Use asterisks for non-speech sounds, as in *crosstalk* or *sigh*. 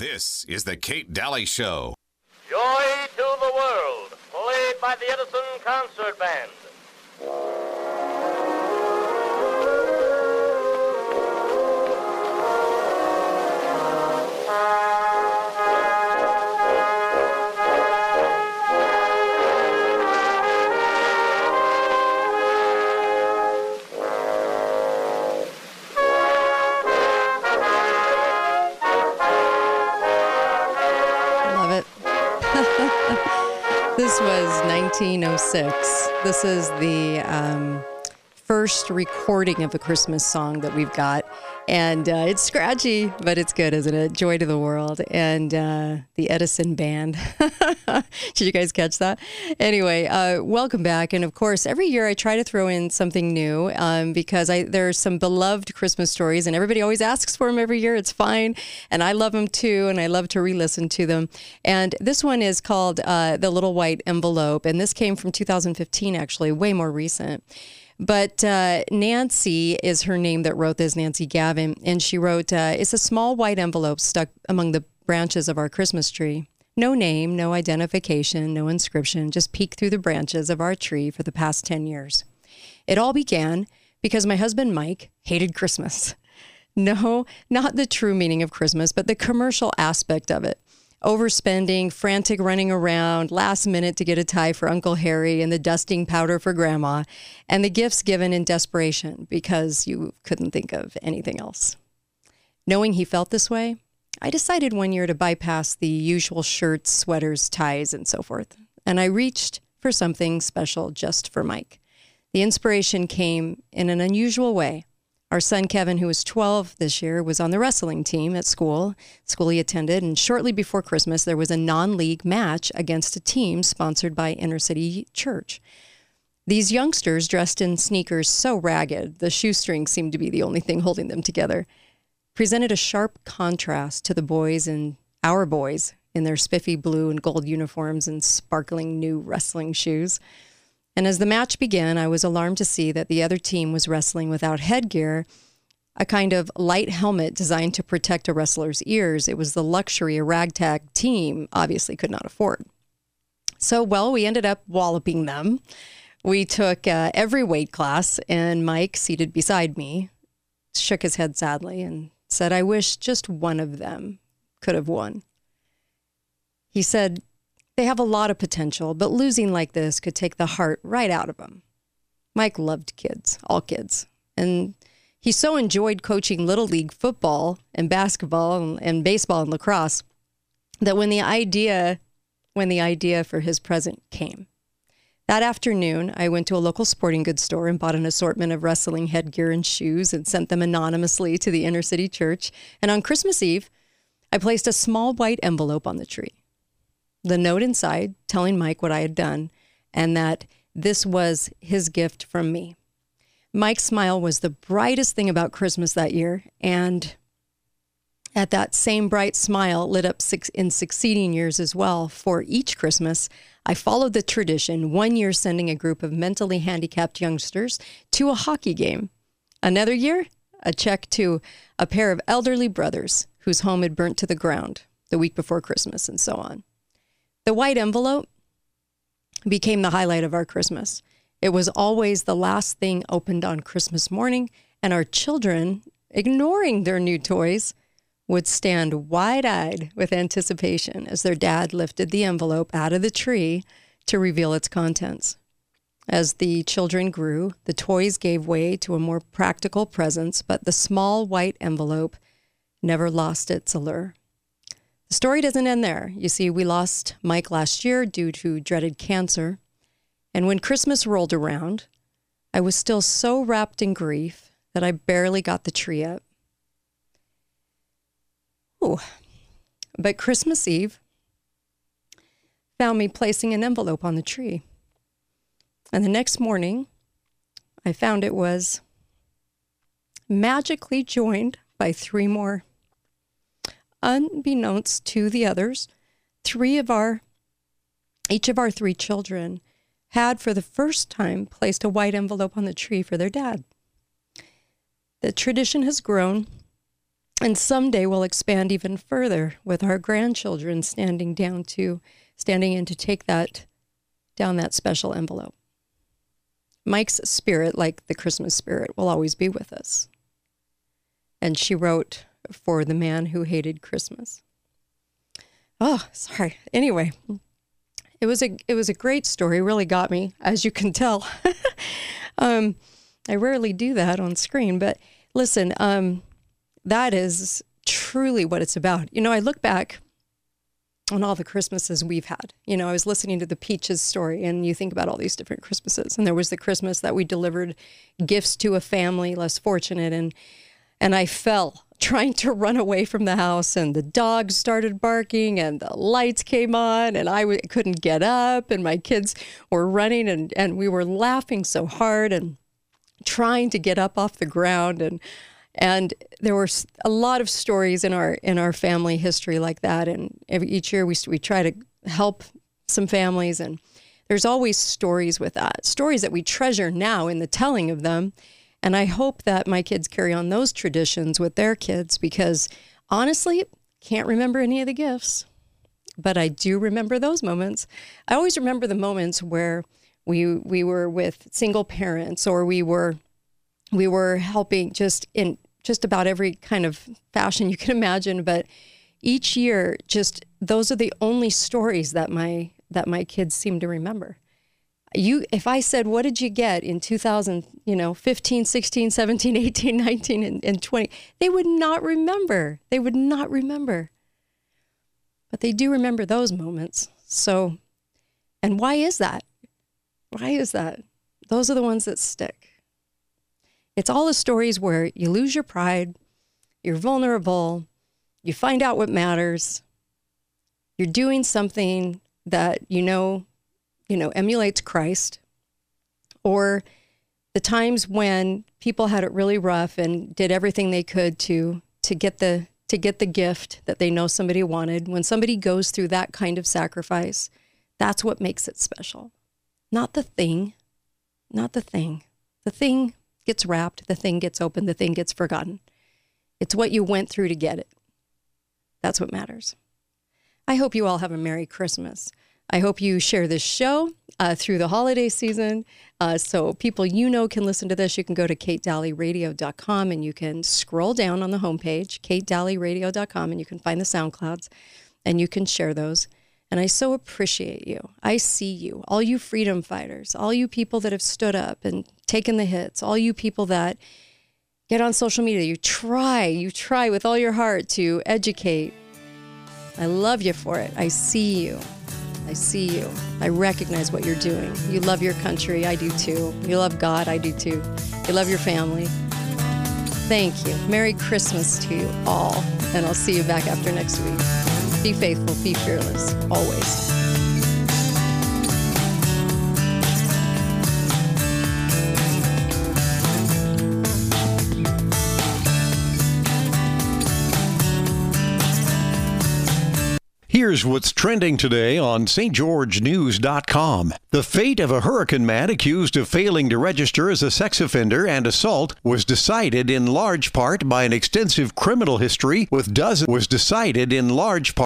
This is the Kate Dalley Show. Joy to the World, played by the Edison Concert Band. This was 1906. This is the um, first recording of a Christmas song that we've got. And uh, it's scratchy, but it's good, isn't it? Joy to the World. And uh, the Edison Band. *laughs* Did you guys catch that? Anyway, uh, welcome back. And of course, every year I try to throw in something new um, because I, there are some beloved Christmas stories, and everybody always asks for them every year. It's fine. And I love them too, and I love to re listen to them. And this one is called uh, The Little White Envelope. And this came from 2015, actually, way more recent. But uh, Nancy is her name that wrote this, Nancy Gavin. And she wrote, uh, It's a small white envelope stuck among the branches of our Christmas tree. No name, no identification, no inscription, just peek through the branches of our tree for the past 10 years. It all began because my husband Mike hated Christmas. *laughs* No, not the true meaning of Christmas, but the commercial aspect of it. Overspending, frantic running around, last minute to get a tie for Uncle Harry and the dusting powder for Grandma, and the gifts given in desperation because you couldn't think of anything else. Knowing he felt this way, I decided one year to bypass the usual shirts, sweaters, ties, and so forth. And I reached for something special just for Mike. The inspiration came in an unusual way. Our son Kevin, who was 12 this year, was on the wrestling team at school, school he attended, and shortly before Christmas, there was a non league match against a team sponsored by Inner City Church. These youngsters, dressed in sneakers so ragged, the shoestrings seemed to be the only thing holding them together, presented a sharp contrast to the boys and our boys in their spiffy blue and gold uniforms and sparkling new wrestling shoes. And as the match began, I was alarmed to see that the other team was wrestling without headgear, a kind of light helmet designed to protect a wrestler's ears. It was the luxury a ragtag team obviously could not afford. So, well, we ended up walloping them. We took uh, every weight class, and Mike, seated beside me, shook his head sadly and said, I wish just one of them could have won. He said, They have a lot of potential, but losing like this could take the heart right out of them. Mike loved kids, all kids. And he so enjoyed coaching Little League football and basketball and, and baseball and lacrosse that when the idea when the idea for his present came. That afternoon, I went to a local sporting goods store and bought an assortment of wrestling headgear and shoes and sent them anonymously to the inner city church. And on Christmas Eve, I placed a small white envelope on the tree. The note inside telling Mike what I had done and that this was his gift from me. Mike's smile was the brightest thing about Christmas that year, and at that same bright smile lit up six, in succeeding years as well. For each Christmas, I followed the tradition, one year sending a group of mentally handicapped youngsters to a hockey game. Another year, a check to a pair of elderly brothers whose home had burnt to the ground the week before Christmas, and so on. The white envelope became the highlight of our Christmas. It was always the last thing opened on Christmas morning, and our children, ignoring their new toys, would stand wide eyed with anticipation as their dad lifted the envelope out of the tree to reveal its contents. As the children grew, the toys gave way to a more practical presence, but the small white envelope never lost its allure. The story doesn't end there. You see, we lost Mike last year due to dreaded cancer. And when Christmas rolled around, I was still so wrapped in grief that I barely got the tree up. Ooh. But Christmas Eve found me placing an envelope on the tree. And the next morning, I found it was magically joined by three more. Unbeknownst to the others, three of our, each of our three children had for the first time placed a white envelope on the tree for their dad. The tradition has grown And someday we'll expand even further with our grandchildren standing down to standing in to take that down that special envelope. Mike's spirit, like the Christmas spirit, will always be with us. And she wrote for the man who hated Christmas. Oh, sorry. Anyway, it was a it was a great story. Really got me, as you can tell. *laughs* um, I rarely do that on screen, but listen, um, that is truly what it's about. You know, I look back on all the Christmases we've had. You know, I was listening to the Peaches story, and you think about all these different Christmases. And there was the Christmas that we delivered gifts to a family less fortunate, and and I fell trying to run away from the house, and the dogs started barking, and the lights came on, and I w- couldn't get up, and my kids were running, and and we were laughing so hard and trying to get up off the ground, and and there were a lot of stories in our in our family history like that. And every, each year we we try to help some families, and there's always stories with that. Stories that we treasure now in the telling of them. And I hope that my kids carry on those traditions with their kids because honestly, can't remember any of the gifts, but I do remember those moments. I always remember the moments where we we were with single parents or we were we were helping just in just about every kind of fashion you can imagine but each year just those are the only stories that my that my kids seem to remember you if i said what did you get in 2000 you know 15 16 17 18 *laughs* 19 and, and 20 they would not remember. They would not remember. But they do remember those moments. So and why is that? Why is that? Those are the ones that stick. It's all the stories where you lose your pride, you're vulnerable, you find out what matters, you're doing something that you know, you know, emulates Christ, or the times when people had it really rough and did everything they could to to get the to get the gift that they know somebody wanted. When somebody goes through that kind of sacrifice, that's what makes it special. Not the thing, not the thing. The thing gets wrapped, the thing gets opened, the thing gets forgotten. It's what you went through to get it. That's what matters. I hope you all have a Merry Christmas. I hope you share this show uh, through the holiday season. Uh, so people you know can listen to this. You can go to katedalleyradio.com and you can scroll down on the homepage, katedalleyradio.com, and you can find the SoundClouds and you can share those. And I so appreciate you. I see you, all you freedom fighters, all you people that have stood up and taken the hits, all you people that get on social media. You try, you try with all your heart to educate. I love you for it. I see you. I see you. I recognize what you're doing. You love your country. I do too. You love God. I do too. You love your family. Thank you. Merry Christmas to you all. And I'll see you back after next week. Be faithful, be fearless, always. Here's what's trending today on stgeorgenews.com. The fate of a hurricane man accused of failing to register as a sex offender and assault was decided in large part by an extensive criminal history with dozens was decided in large part